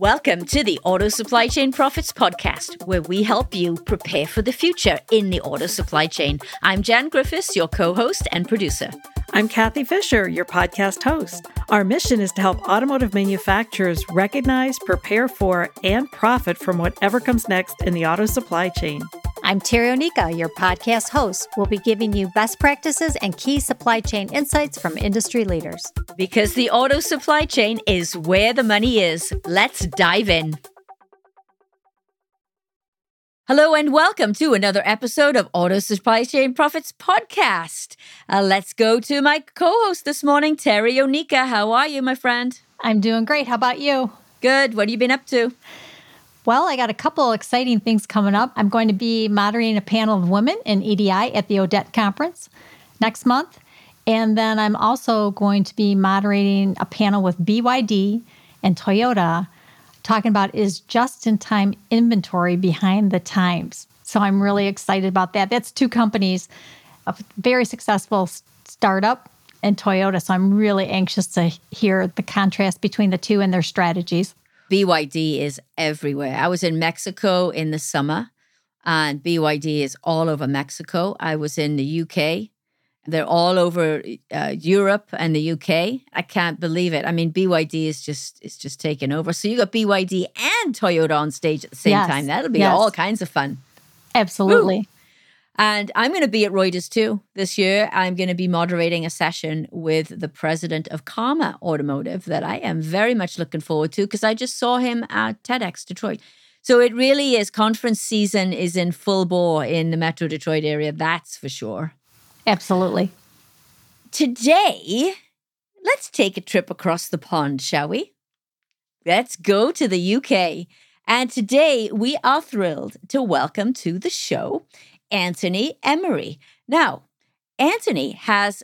Welcome to the Auto Supply Chain Prophets Podcast, where we help you prepare for the future in the auto supply chain. I'm Jan Griffiths, your co host and producer. I'm Kathy Fisher, your podcast host. Our mission is to help automotive manufacturers recognize, prepare for, and profit from whatever comes next in the auto supply chain. I'm Terry Onica, your podcast host. We'll be giving you best practices and key supply chain insights from industry leaders. Because the auto supply chain is where the money is. Let's dive in. Hello and welcome to another episode of Auto Supply Chain Prophets Podcast. Uh, let's go to my co host this morning, Terry Onica. How are you, my friend? I'm doing great. How about you? Good. What have you been up to? Well, I got a couple exciting things coming up. I'm going to be moderating a panel of women in EDI at the Odette conference next month. And then I'm also going to be moderating a panel with BYD and Toyota talking about is just in time inventory behind the times. So I'm really excited about that. That's two companies, a very successful startup and Toyota. So I'm really anxious to hear the contrast between the two and their strategies. BYD is everywhere. I was in Mexico in the summer, and BYD is all over Mexico. I was in the UK they're all over uh, Europe and the UK. I can't believe it. I mean, BYD is just is just taking over. So you got BYD and Toyota on stage at the same yes. time. That'll be yes. all kinds of fun. Absolutely. And I'm going to be at Reuters too this year. I'm going to be moderating a session with the president of Karma Automotive that I am very much looking forward to because I just saw him at TEDx Detroit. So it really is conference season is in full bore in the Metro Detroit area. That's for sure. Absolutely. Today, let's take a trip across the pond, shall we? Let's go to the UK. And today, we are thrilled to welcome to the show Anthony Emery. Now, Anthony has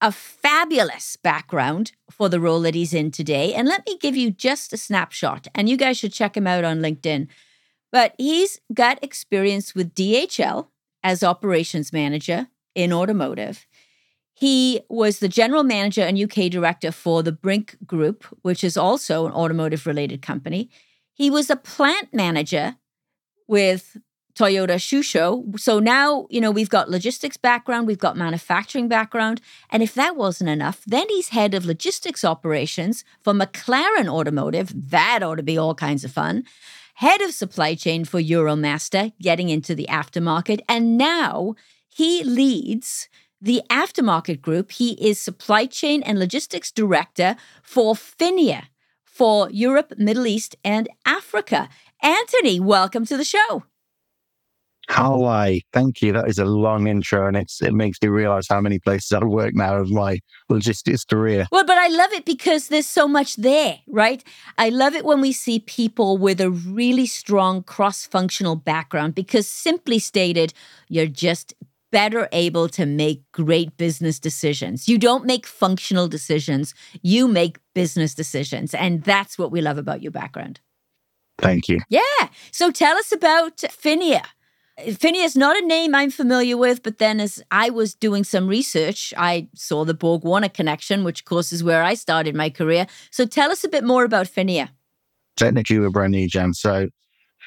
a fabulous background for the role that he's in today. And let me give you just a snapshot, and you guys should check him out on LinkedIn. But he's got experience with DHL as operations manager, in automotive. He was the general manager and UK director for the Brink Group, which is also an automotive related company. He was a plant manager with Toyota Tsusho. So now, you know, we've got logistics background, we've got manufacturing background. And if that wasn't enough, then he's head of logistics operations for McLaren Automotive. That ought to be all kinds of fun. Head of supply chain for Euromaster, getting into the aftermarket. And now he leads the aftermarket group. He is supply chain and logistics director for PHINIA for Europe, Middle East, and Africa. Anthony, welcome to the show. Hi, thank you. That is a long intro, and it's it makes me realize how many places I've worked now of my logistics career. Well, but I love it because there's so much there, right? I love it when we see people with a really strong cross-functional background because simply stated, you're just better able to make great business decisions. You don't make functional decisions, you make business decisions. And that's what we love about your background. Thank you. Yeah. So tell us about Phinia. Phinia is not a name I'm familiar with, but then as I was doing some research, I saw the Borg Warner connection, which of course is where I started my career. So tell us a bit more about Phinia. Technically, we're brand new, Jan. So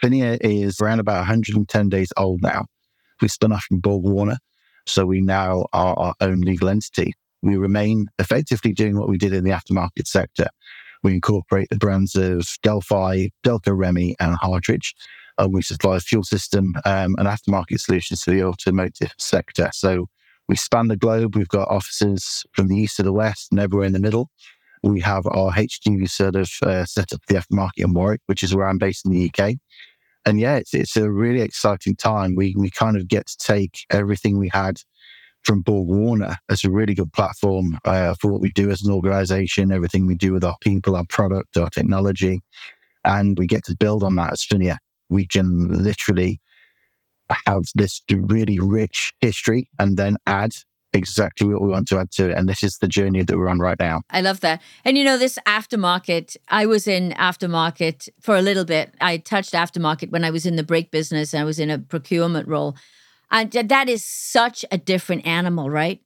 Phinia is around about 110 days old now. We spun off from Borg Warner. So we now are our own legal entity. We remain effectively doing what we did in the aftermarket sector. We incorporate the brands of Delphi, Delco Remy, and Hartridge. We supply a fuel system um, and aftermarket solutions to the automotive sector. So we span the globe. We've got offices from the east to the west and everywhere in the middle. We have our HQ sort of uh, set up the aftermarket in Warwick, which is where I'm based in the UK and yeah, it's it's a really exciting time. We we kind of get to take everything we had from Borg Warner as a really good platform uh, for what we do as an organization, everything we do with our people, our product, our technology, and we get to build on that as Phinia. We can literally have this really rich history and then add exactly what we want to add to it. And this is the journey that we're on right now. I love that. And you know, this aftermarket, I was in aftermarket for a little bit. I touched aftermarket when I was in the brake business and I was in a procurement role. And that is such a different animal, right?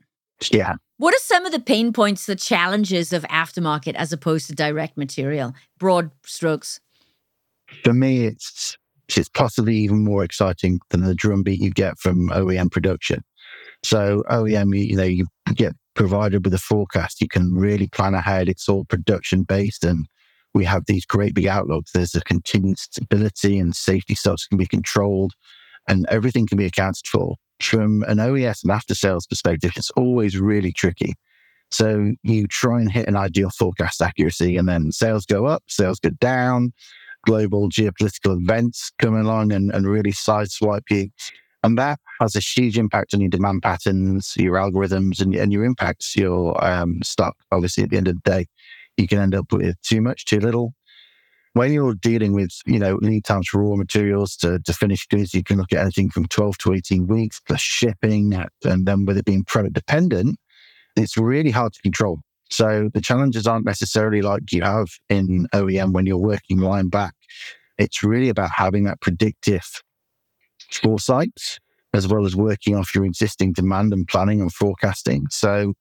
Yeah. What are some of the pain points, the challenges of aftermarket as opposed to direct material? Broad strokes. for me, it's it's possibly even more exciting than the drumbeat you get from OEM production. So OEM, you know, you get provided with a forecast. You can really plan ahead. It's all production based, and we have these great big outlooks. There's a continued stability and safety stocks can be controlled, and everything can be accounted for. From an OES and after sales perspective, it's always really tricky. So you try and hit an ideal forecast accuracy, and then sales go up, sales go down global geopolitical events coming along and, and really sideswipe you. And that has a huge impact on your demand patterns, your algorithms, and, and your impacts your um, stock. Obviously, at the end of the day, you can end up with too much, too little. When you're dealing with, you know, lead times for raw materials to, to finished goods, you can look at anything from 12 to 18 weeks plus shipping. And then with it being product dependent, it's really hard to control. So the challenges aren't necessarily like you have in OEM when you're working line back. It's really about having that predictive foresight as well as working off your existing demand and planning and forecasting. So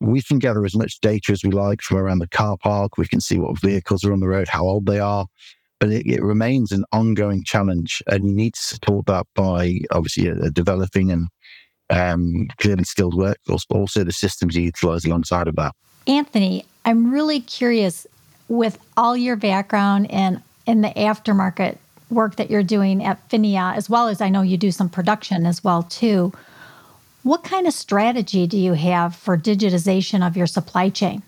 we can gather as much data as we like from around the car park. We can see what vehicles are on the road, how old they are, but it, it remains an ongoing challenge. And you need to support that by obviously a, a developing and um, clearly skilled workforce, also the systems you utilize alongside of that. Anthony, I'm really curious with all your background and in the aftermarket work that you're doing at PHINIA, as well as I know you do some production as well too. What kind of strategy do you have for digitization of your supply chain?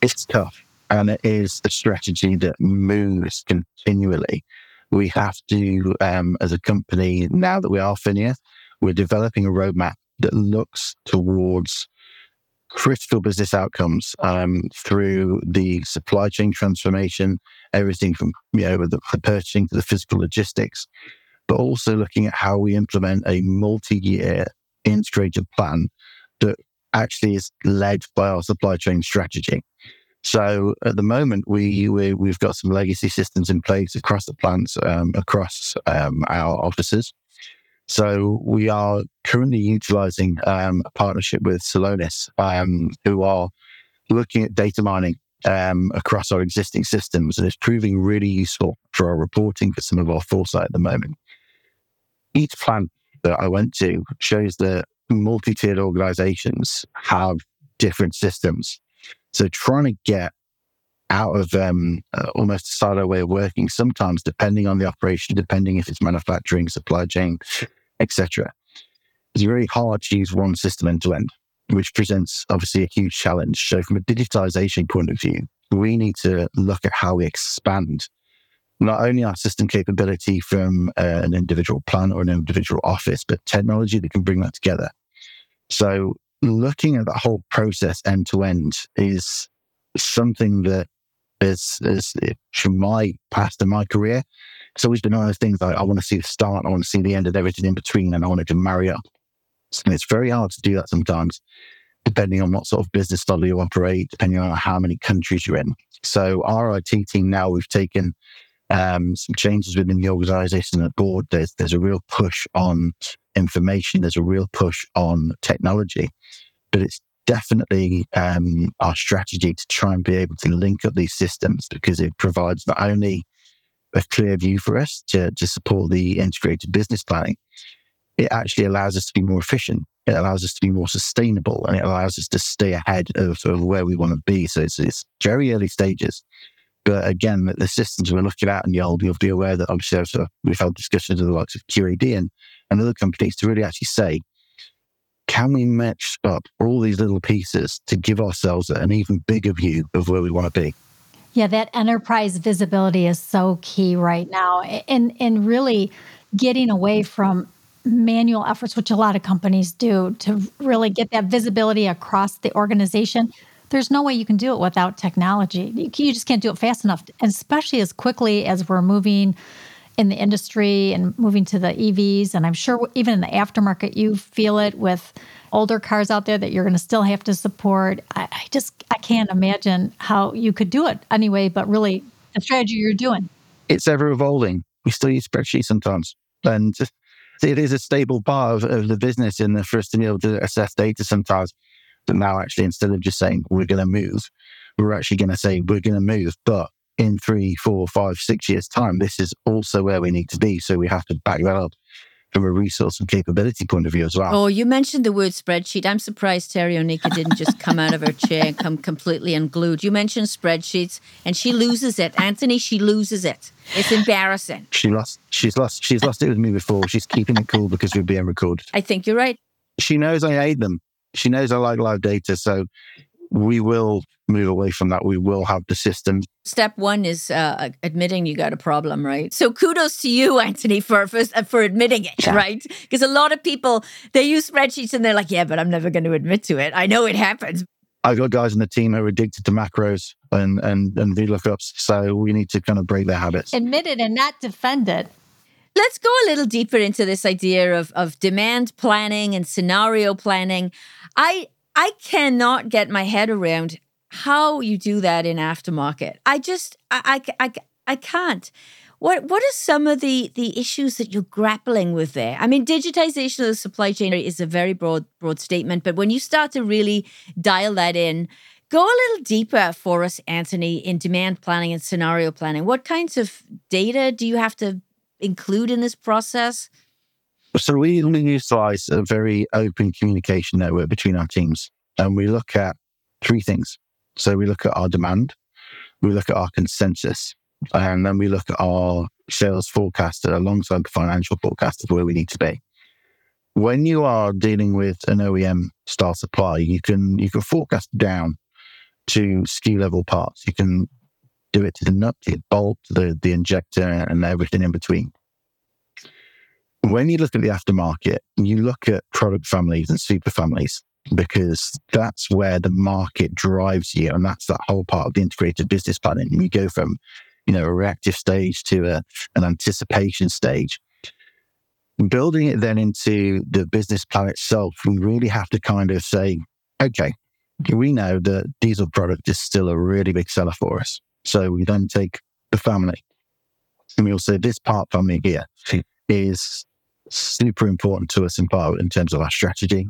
It's tough, and it is a strategy that moves continually. We have to, um, as a company, now that we are PHINIA, we're developing a roadmap that looks towards critical business outcomes um, through the supply chain transformation, everything from you know the, the purchasing to the physical logistics, but also looking at how we implement a multi-year integrated plan that actually is led by our supply chain strategy. So at the moment, we, we have got some legacy systems in place across the plants, um, across um, our offices. So we are currently utilizing um, a partnership with Celonis, um, who are looking at data mining um, across our existing systems, and it's proving really useful for our reporting for some of our foresight at the moment. Each plant that I went to shows that multi-tiered organizations have different systems. So trying to get out of um, uh, almost a silo way of working, sometimes depending on the operation, depending if it's manufacturing, supply chain, etc. It's very hard to use one system end to end, which presents obviously a huge challenge. So, from a digitization point of view, we need to look at how we expand not only our system capability from uh, an individual plant or an individual office, but technology that can bring that together. So, looking at that whole process end to end is something that is, is from my past and my career it's always been one of those things like I want to see the start, I want to see the end and everything in between, and I wanted to marry up. And it's very hard to do that sometimes, depending on what sort of business model you operate, depending on how many countries you're in. So our IT team now we've taken um, some changes within the organization the board. There's there's a real push on information. There's a real push on technology, but it's definitely um, our strategy to try and be able to link up these systems because it provides not only a clear view for us to, to support the integrated business planning, it actually allows us to be more efficient. It allows us to be more sustainable and it allows us to stay ahead of, of where we want to be. So it's, it's very early stages. But again, the, systems we're looking at, and you'll, you'll be aware that obviously so we've had discussions with the likes of QAD and, and other companies to really actually say, can we match up all these little pieces to give ourselves an even bigger view of where we want to be? Yeah, that enterprise visibility is so key right now. And and really getting away from manual efforts, which a lot of companies do, to really get that visibility across the organization. There's no way you can do it without technology. You, just can't do it fast enough, especially as quickly as we're moving in the industry and moving to the EVs. And I'm sure even in the aftermarket, you feel it with older cars out there that you're going to still have to support. I, I just I can't imagine how you could do it anyway. But really, the strategy you're doing. It's ever evolving. We still use spreadsheets sometimes, and it is a stable part of, of the business in the for us to be able to assess data sometimes. But now, actually, instead of just saying we're going to move, we're actually going to say we're going to move, but in three, four, five, six years' time, this is also where we need to be. So we have to back that up from a resource and capability point of view as well. Oh, you mentioned the word spreadsheet. I'm surprised Terry Onica didn't just come out of her chair and come completely unglued. You mentioned spreadsheets, and she loses it. Anthony, she loses it. It's embarrassing. She lost. She's lost. She's lost it with me before. She's keeping it cool because we're being recorded. I think you're right. She knows I hate them. She knows I like live data, so we will move away from that. We will have the system. Step one is uh, admitting you got a problem, right? So kudos to you, Anthony, for for, for admitting it, yeah. right? Because a lot of people they use spreadsheets and they're like, yeah, but I'm never going to admit to it. I know it happens. I've got guys in the team who are addicted to macros and and and VLOOKUPs, so we need to kind of break their habits. Admit it and not defend it. Let's go a little deeper into this idea of, of demand planning and scenario planning. I I cannot get my head around how you do that in aftermarket. I just I I I, I can't. What what are some of the the issues that you're grappling with there? I mean, digitization of the supply chain is a very broad broad statement, but when you start to really dial that in, go a little deeper for us, Anthony, in demand planning and scenario planning. What kinds of data do you have to include in this process? So we utilize a very open communication network between our teams, and we look at three things. So we look at our demand, we look at our consensus, and then we look at our sales forecast alongside the financial forecast of where we need to be. When you are dealing with an OEM style supply, you can you can forecast down to SKU level parts. You can do it to the nut, the bolt, the the injector, and everything in between when you look at the aftermarket, you look at product families and super families because that's where the market drives you. And that's that whole part of the integrated business planning. You go from, you know, a reactive stage to a, an anticipation stage. Building it then into the business plan itself, we really have to kind of say, okay, we know that diesel product is still a really big seller for us. So we then take the family and we'll say this part family here hmm. is super important to us in part in terms of our strategy.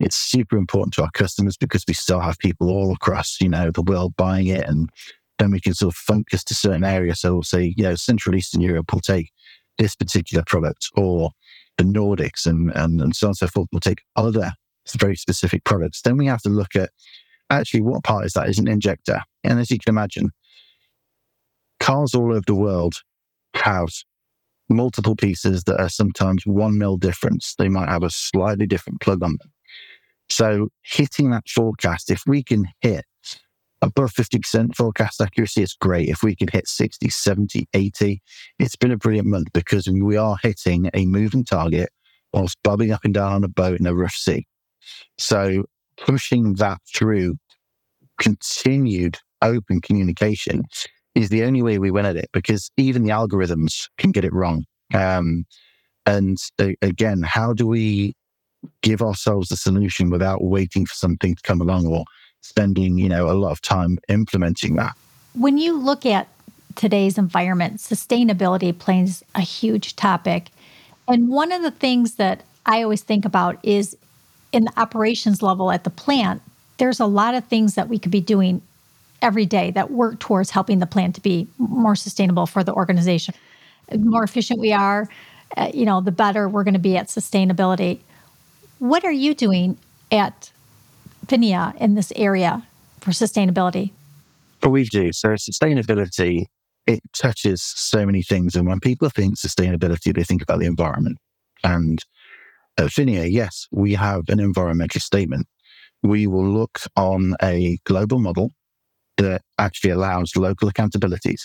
It's super important to our customers because we still have people all across, you know, the world buying it and then we can sort of focus to certain areas. So we'll say, you know, Central Eastern Europe will take this particular product or the Nordics and, and, and so on and so forth will take other very specific products. Then we have to look at actually what part is that is an injector. And as you can imagine, cars all over the world have multiple pieces that are sometimes one mil difference. They might have a slightly different plug on them. So hitting that forecast, if we can hit above 50% forecast accuracy, it's great. If we can hit 60, 70, 80, it's been a brilliant month because we are hitting a moving target whilst bobbing up and down on a boat in a rough sea. So pushing that through continued open communication is the only way we win at it because even the algorithms can get it wrong. Um, and uh, again, how do we give ourselves a solution without waiting for something to come along or spending, you know, a lot of time implementing that? When you look at today's environment, sustainability plays a huge topic. And one of the things that I always think about is in the operations level at the plant, there's a lot of things that we could be doing every day that work towards helping the plant to be more sustainable for the organization. The more efficient we are, uh, you know, the better we're going to be at sustainability. What are you doing at PHINIA in this area for sustainability? We do, so sustainability, it touches so many things. And when people think sustainability, they think about the environment. And at PHINIA, yes, we have an environmental statement. We will look on a global model that actually allows local accountabilities.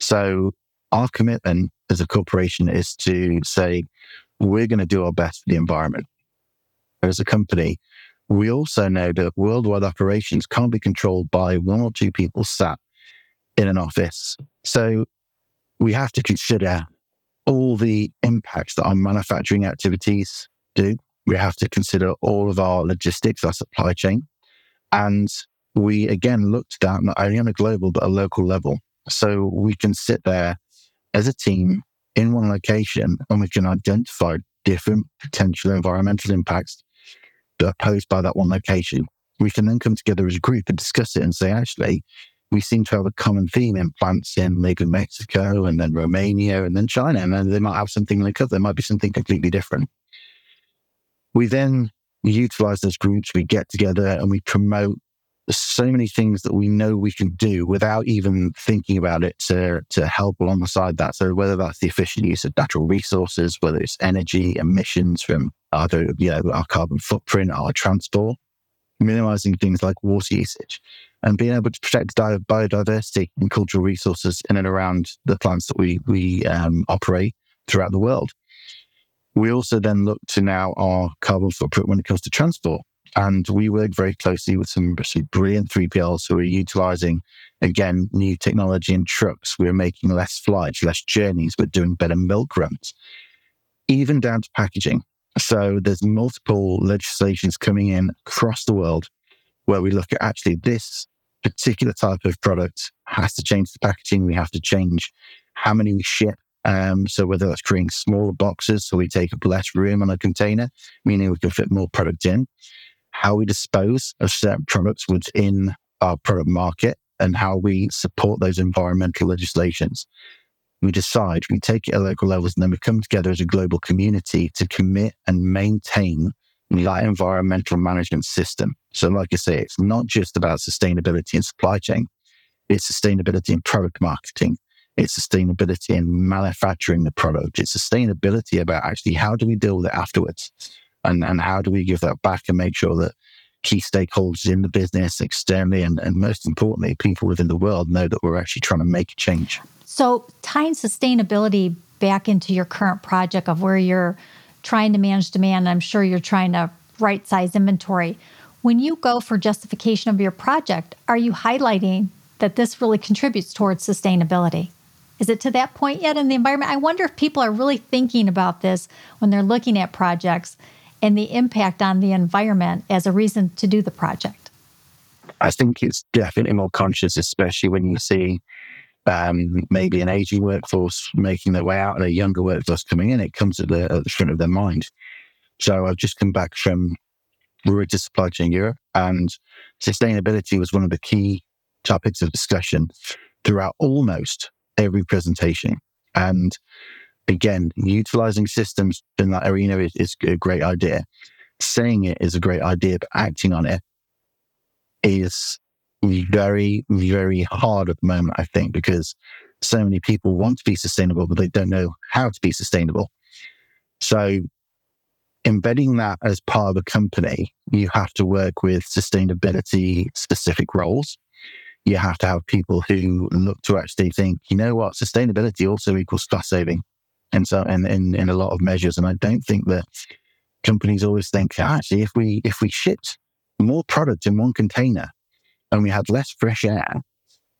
So our commitment as a corporation is to say, we're going to do our best for the environment. As a company, we also know that worldwide operations can't be controlled by one or two people sat in an office. So we have to consider all the impacts that our manufacturing activities do. We have to consider all of our logistics, our supply chain, and we again looked at not only on a global but a local level. So we can sit there as a team in one location and we can identify different potential environmental impacts that are posed by that one location. We can then come together as a group and discuss it and say, actually, we seem to have a common theme in plants in maybe Mexico and then Romania and then China. And then they might have something like that. There might be something completely different. We then utilize those groups, we get together and we promote so many things that we know we can do without even thinking about it to, to help alongside that. So whether that's the efficient use of natural resources, whether it's energy emissions from either, you know, our carbon footprint, our transport, minimizing things like water usage and being able to protect biodiversity and cultural resources in and around the plants that we, we um, operate throughout the world. We also then look to now our carbon footprint when it comes to transport. And we work very closely with some brilliant 3PLs who are utilizing, again, new technology in trucks. We're making less flights, less journeys, but doing better milk runs, even down to packaging. So there's multiple legislations coming in across the world where we look at actually this particular type of product has to change the packaging. We have to change how many we ship. Um, so whether that's creating smaller boxes, so we take up less room on a container, meaning we can fit more product in how we dispose of certain products within our product market and how we support those environmental legislations. We decide, we take it at local levels, and then we come together as a global community to commit and maintain that environmental management system. So, like I say, it's not just about sustainability in supply chain, it's sustainability in product marketing, it's sustainability in manufacturing the product, it's sustainability about actually how do we deal with it afterwards and, and how do we give that back and make sure that key stakeholders in the business externally and, and most importantly people within the world know that we're actually trying to make a change? So tying sustainability back into your current project of where you're trying to manage demand i'm sure you're trying to right size inventory. When you go for justification of your project are you highlighting that this really contributes towards sustainability? Is it to that point yet in the environment? I wonder if people are really thinking about this when they're looking at projects and the impact on the environment as a reason to do the project? I think it's definitely more conscious, especially when you see um, maybe an aging workforce making their way out and a younger workforce coming in. It comes at the, at the front of their mind. So I've just come back from rural Supply Chain Europe, and sustainability was one of the key topics of discussion throughout almost every presentation. And again, utilizing systems in that arena is, is a great idea. Saying it is a great idea, but acting on it is very, very hard at the moment, I think, because so many people want to be sustainable, but they don't know how to be sustainable. So, embedding that as part of a company, you have to work with sustainability specific roles. You have to have people who look to actually think, you know what, sustainability also equals cost saving and so and in, in a lot of measures. And I don't think that companies always think actually if we if we shipped more product in one container and we had less fresh air,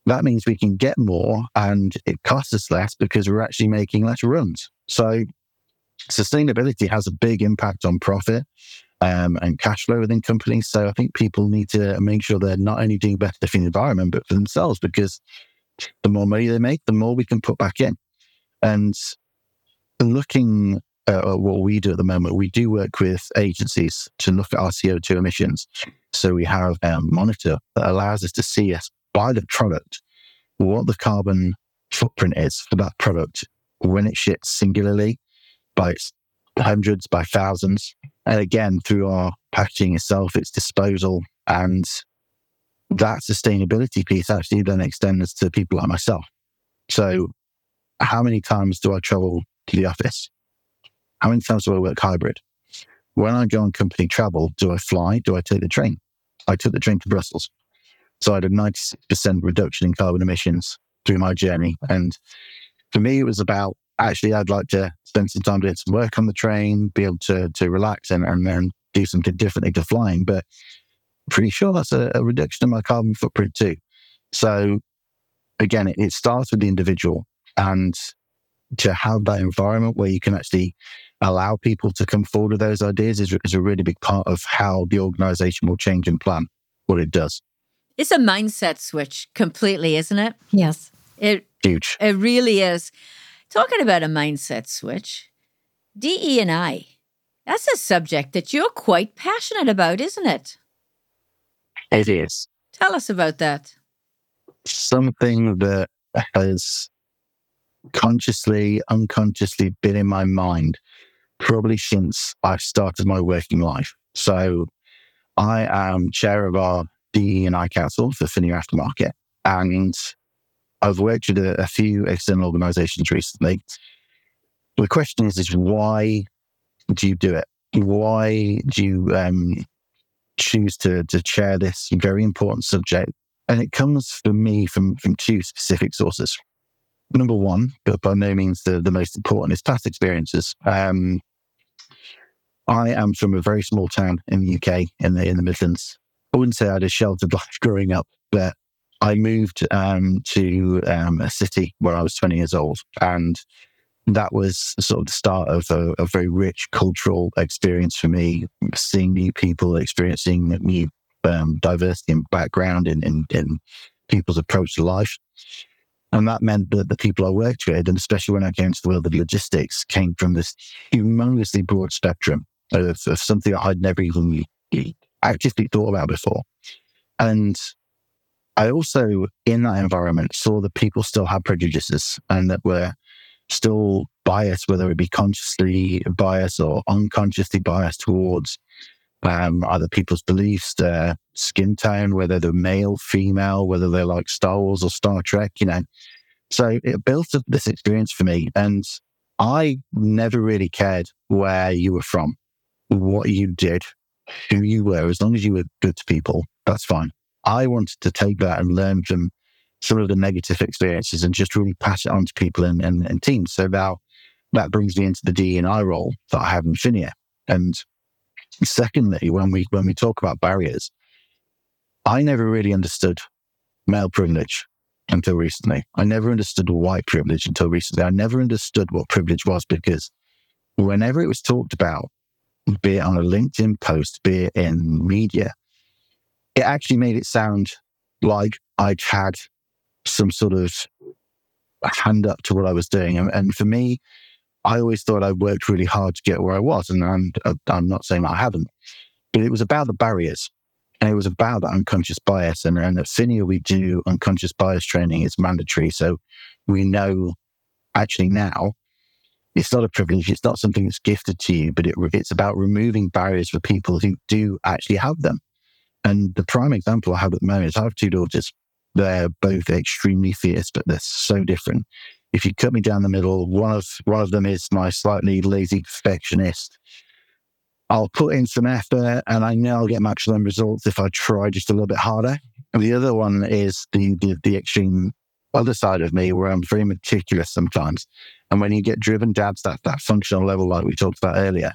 that means we can get more and it costs us less because we're actually making less runs. So sustainability has a big impact on profit um, and cash flow within companies. So I think people need to make sure they're not only doing better for the environment, but for themselves, because the more money they make, the more we can put back in. And looking uh, at what we do at the moment, we do work with agencies to look at our CO2 emissions. So we have a monitor that allows us to see us by the product, what the carbon footprint is for that product when it ships singularly by hundreds, by thousands. And again, through our packaging itself, its disposal and that sustainability piece actually then extends to people like myself. So how many times do I travel to the office? How many times do I work hybrid? When I go on company travel, do I fly? Do I take the train? I took the train to Brussels. So I had a 96% reduction in carbon emissions through my journey. And for me, it was about actually, I'd like to spend some time doing some work on the train, be able to, to relax and, and then do something differently to flying. But pretty sure that's a, a reduction in my carbon footprint too. So again, it, it starts with the individual and to have that environment where you can actually allow people to come forward with those ideas is, is a really big part of how the organization will change and plan what it does. It's a mindset switch completely, isn't it? Yes. It huge. It really is. Talking about a mindset switch, DE and I, that's a subject that you're quite passionate about, isn't it? It is. Tell us about that. something that has consciously, unconsciously been in my mind probably since I started my working life. So I am chair of our DE and I Council for PHINIA Aftermarket. And I've worked with a, a few external organizations recently. The question is, is why do you do it? Why do you um, choose to, to chair this very important subject? And it comes for me from, from two specific sources. Number one, but by no means the, the most important, is past experiences. Um, I am from a very small town in the UK, in the in the Midlands. I wouldn't say I had a sheltered life growing up, but I moved um, to um, a city where I was 20 years old, and that was sort of the start of a, a, very rich cultural experience for me. Seeing new people, experiencing new um, diversity and background in, in, in people's approach to life. And that meant that the people I worked with, and especially when I came to the world of logistics, came from this humongously broad spectrum of, of something I'd never even actively thought about before. And I also, in that environment, saw that people still had prejudices and that were still biased, whether it be consciously biased or unconsciously biased towards um, other people's beliefs, their skin tone, whether they're male, female, whether they like Star Wars or Star Trek, you know. So it built up this experience for me. And I never really cared where you were from, what you did, who you were. As long as you were good to people, that's fine. I wanted to take that and learn from some of the negative experiences and just really pass it on to people and, and, and teams. So now that brings me into the D and I role that I have in PHINIA. And secondly, when we when we talk about barriers, I never really understood male privilege until recently. I never understood white privilege until recently. I never understood what privilege was because whenever it was talked about, be it on a LinkedIn post, be it in media, it actually made it sound like I'd had some sort of hand up to what I was doing. And, and for me, I always thought I worked really hard to get where I was. And I'm, uh, I'm not saying I haven't, but it was about the barriers. And it was about that unconscious bias. And, and at PHINIA, we do unconscious bias training. It's mandatory. So we know actually now it's not a privilege. It's not something that's gifted to you, but it, it's about removing barriers for people who do actually have them. And the prime example I have at the moment is I have two daughters. They're both extremely fierce, but they're so different. If you cut me down the middle, one of one of them is my slightly lazy perfectionist. I'll put in some effort and I know I'll get maximum results if I try just a little bit harder. And the other one is the, the, the extreme other side of me where I'm very meticulous sometimes. And when you get driven down to that, that functional level, like we talked about earlier,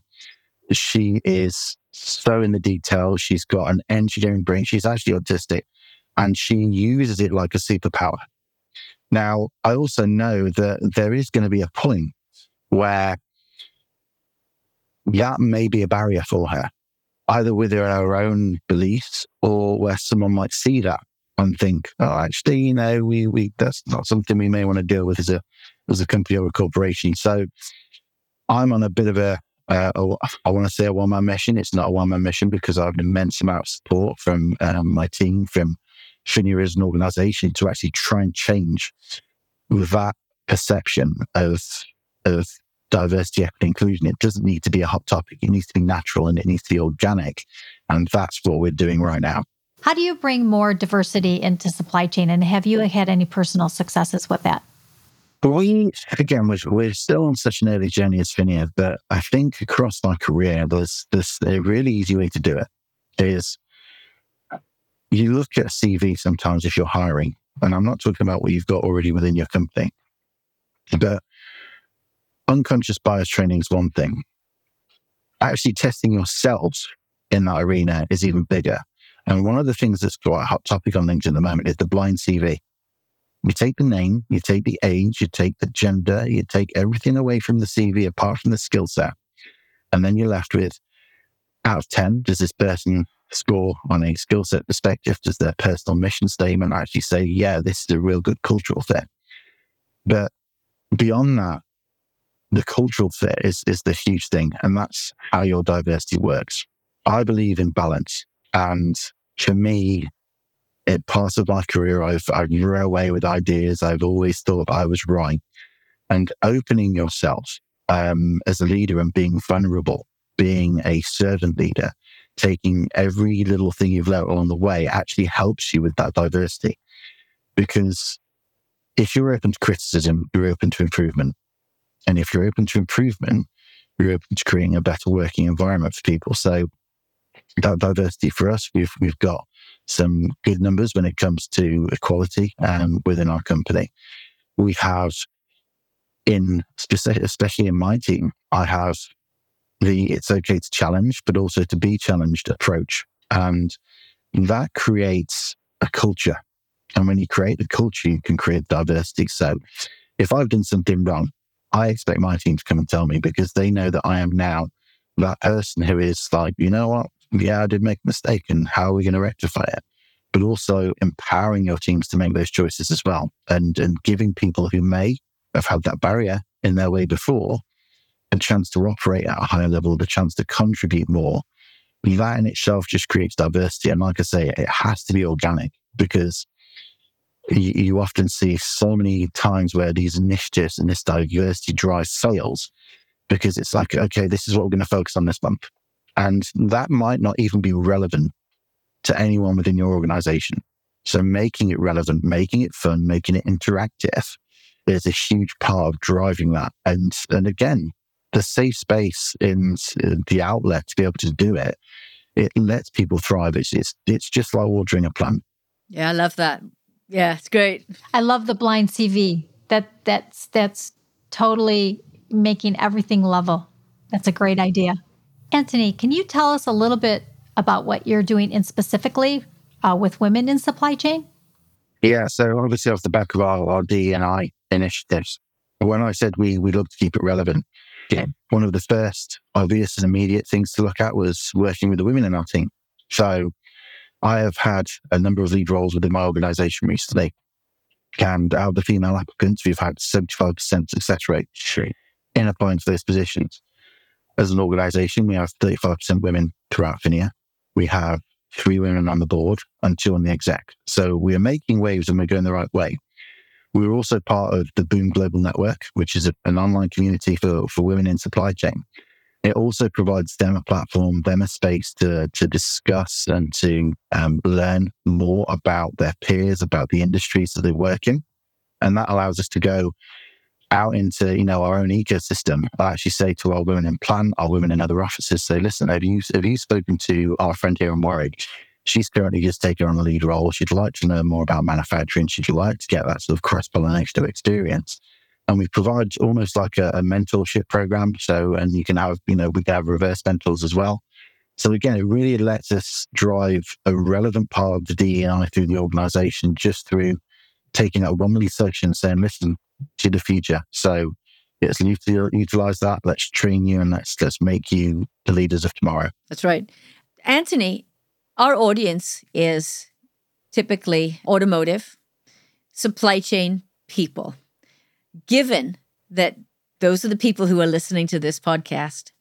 she is so in the detail. She's got an engineering brain. She's actually autistic and she uses it like a superpower. Now, I also know that there is going to be a point where that may be a barrier for her, either with her own beliefs or where someone might see that and think, oh, actually, you know, we, we, that's not something we may want to deal with as a, as a company or a corporation. So I'm on a bit of a, uh, I want to say a one man mission. It's not a one man mission because I have an immense amount of support from um, my team, from PHINIA as an organization to actually try and change that perception of, of diversity, equity, inclusion. It doesn't need to be a hot topic. It needs to be natural and it needs to be organic. And that's what we're doing right now. How do you bring more diversity into supply chain? And have you had any personal successes with that? we, again, we're, we're still on such an early journey as PHINIA, but I think across my career, there's, there's a really easy way to do it is you look at a CV sometimes if you're hiring, and I'm not talking about what you've got already within your company, but unconscious bias training is one thing. Actually testing yourselves in that arena is even bigger. And one of the things that's quite a hot topic on LinkedIn at the moment is the blind CV. You take the name, you take the age, you take the gender, you take everything away from the CV apart from the skill set. And then you're left with out of 10, does this person score on a skill set perspective? Does their personal mission statement actually say, yeah, this is a real good cultural fit? But beyond that, the cultural fit is, is the huge thing. And that's how your diversity works. I believe in balance. And for me, At part of my career, I've, I've run away with ideas. I've always thought I was right. And opening yourself um, as a leader and being vulnerable, being a servant leader, taking every little thing you've learned along the way actually helps you with that diversity. Because if you're open to criticism, you're open to improvement. And if you're open to improvement, you're open to creating a better working environment for people. So that diversity for us, we've we've got some good numbers when it comes to equality um, within our company. We have in especially in my team, I have the it's okay to challenge, but also to be challenged approach. And that creates a culture. And when you create the culture, you can create diversity. So if I've done something wrong, I expect my team to come and tell me because they know that I am now that person who is like, you know what? Yeah, I did make a mistake and how are we going to rectify it? But also empowering your teams to make those choices as well and, and giving people who may have had that barrier in their way before a chance to operate at a higher level, the chance to contribute more. That in itself just creates diversity. And like I say, it has to be organic because you, you often see so many times where these initiatives and this diversity drive sales because it's like, okay, this is what we're going to focus on this month. And that might not even be relevant to anyone within your organization. So making it relevant, making it fun, making it interactive is a huge part of driving that. And, and again, the safe space in the outlet to be able to do it, it lets people thrive. It's, it's, it's just like watering a plant. Yeah, I love that. Yeah, it's great. I love the blind CV. That that's that's totally making everything level. That's a great idea. Anthony, can you tell us a little bit about what you're doing in specifically uh, with women in supply chain? Yeah, so obviously off the back of our, our D&I initiatives, when I said we we look to keep it relevant, yeah, one of the first obvious and immediate things to look at was working with the women in our team. So I have had a number of lead roles within my organization recently. And out of the female applicants, we've had 75% success rate in applying for those positions. As an organization, we have 35% women throughout PHINIA. We have three women on the board and two on the exec. So we are making waves and we're going the right way. We were also part of the Boom Global Network, which is a, an online community for, for women in supply chain. It also provides them a platform, them a space to, to discuss and to um, learn more about their peers, about the industries that they work in. And that allows us to go out into, you know, our own ecosystem. I actually say to our women in plant, our women in other offices, say, listen, have you, have you spoken to our friend here in Warwick? She's currently just taking on a lead role. She'd like to learn more about manufacturing. She'd like to get that sort of cross pollination experience. And we provide almost like a, a, mentorship program. So, and you can have, you know, we can have reverse mentors as well. So again, it really lets us drive a relevant part of the DEI through the organization just through taking that one section and saying, listen to the future. So let's utilize that. Let's train you and let's, let's make you the leaders of tomorrow. That's right. Anthony, our audience is typically automotive, supply chain people. Given that those are the people who are listening to this podcast,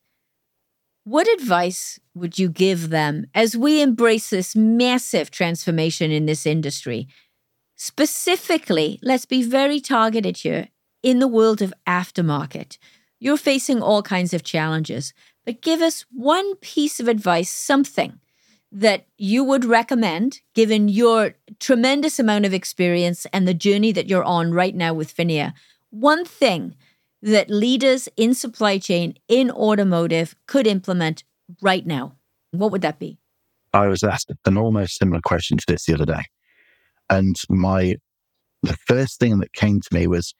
what advice would you give them as we embrace this massive transformation in this industry? Specifically, let's be very targeted here in the world of aftermarket. You're facing all kinds of challenges, but give us one piece of advice, something that you would recommend, given your tremendous amount of experience and the journey that you're on right now with PHINIA? One thing that leaders in supply chain in automotive could implement right now, what would that be? I was asked an almost similar question to this the other day. And my the first thing that came to me was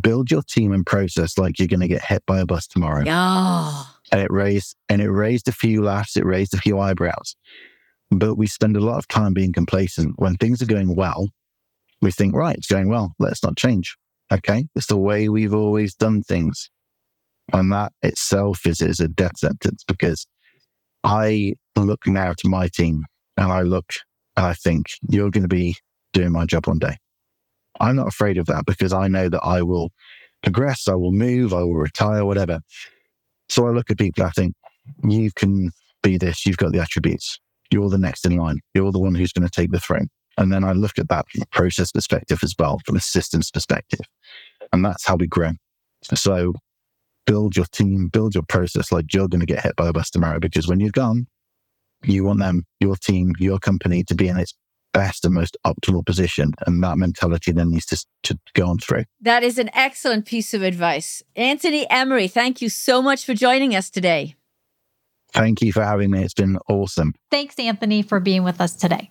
build your team and process like you're going to get hit by a bus tomorrow. Yeah and it raised and it raised a few laughs, it raised a few eyebrows. But we spend a lot of time being complacent. When things are going well, we think, right, it's going well. Let's not change. Okay. It's the way we've always done things. And that itself is, is a death sentence because I look now to my team and I look and I think you're going to be doing my job one day. I'm not afraid of that because I know that I will progress, I will move, I will retire, whatever. So I look at people, I think, you can be this, you've got the attributes. You're the next in line. You're the one who's going to take the throne. And then I look at that from a process perspective as well, from a systems perspective. And that's how we grow. So build your team, build your process like you're going to get hit by a bus tomorrow because when you're gone, you want them, your team, your company to be in its best and most optimal position. And that mentality then needs to, to go on through. That is an excellent piece of advice. Anthony Emery, thank you so much for joining us today. Thank you for having me. It's been awesome. Thanks, Anthony, for being with us today.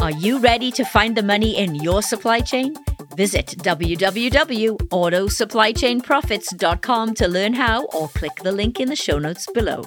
Are you ready to find the money in your supply chain? Visit www.autosupplychainprophets.com to learn how or click the link in the show notes below.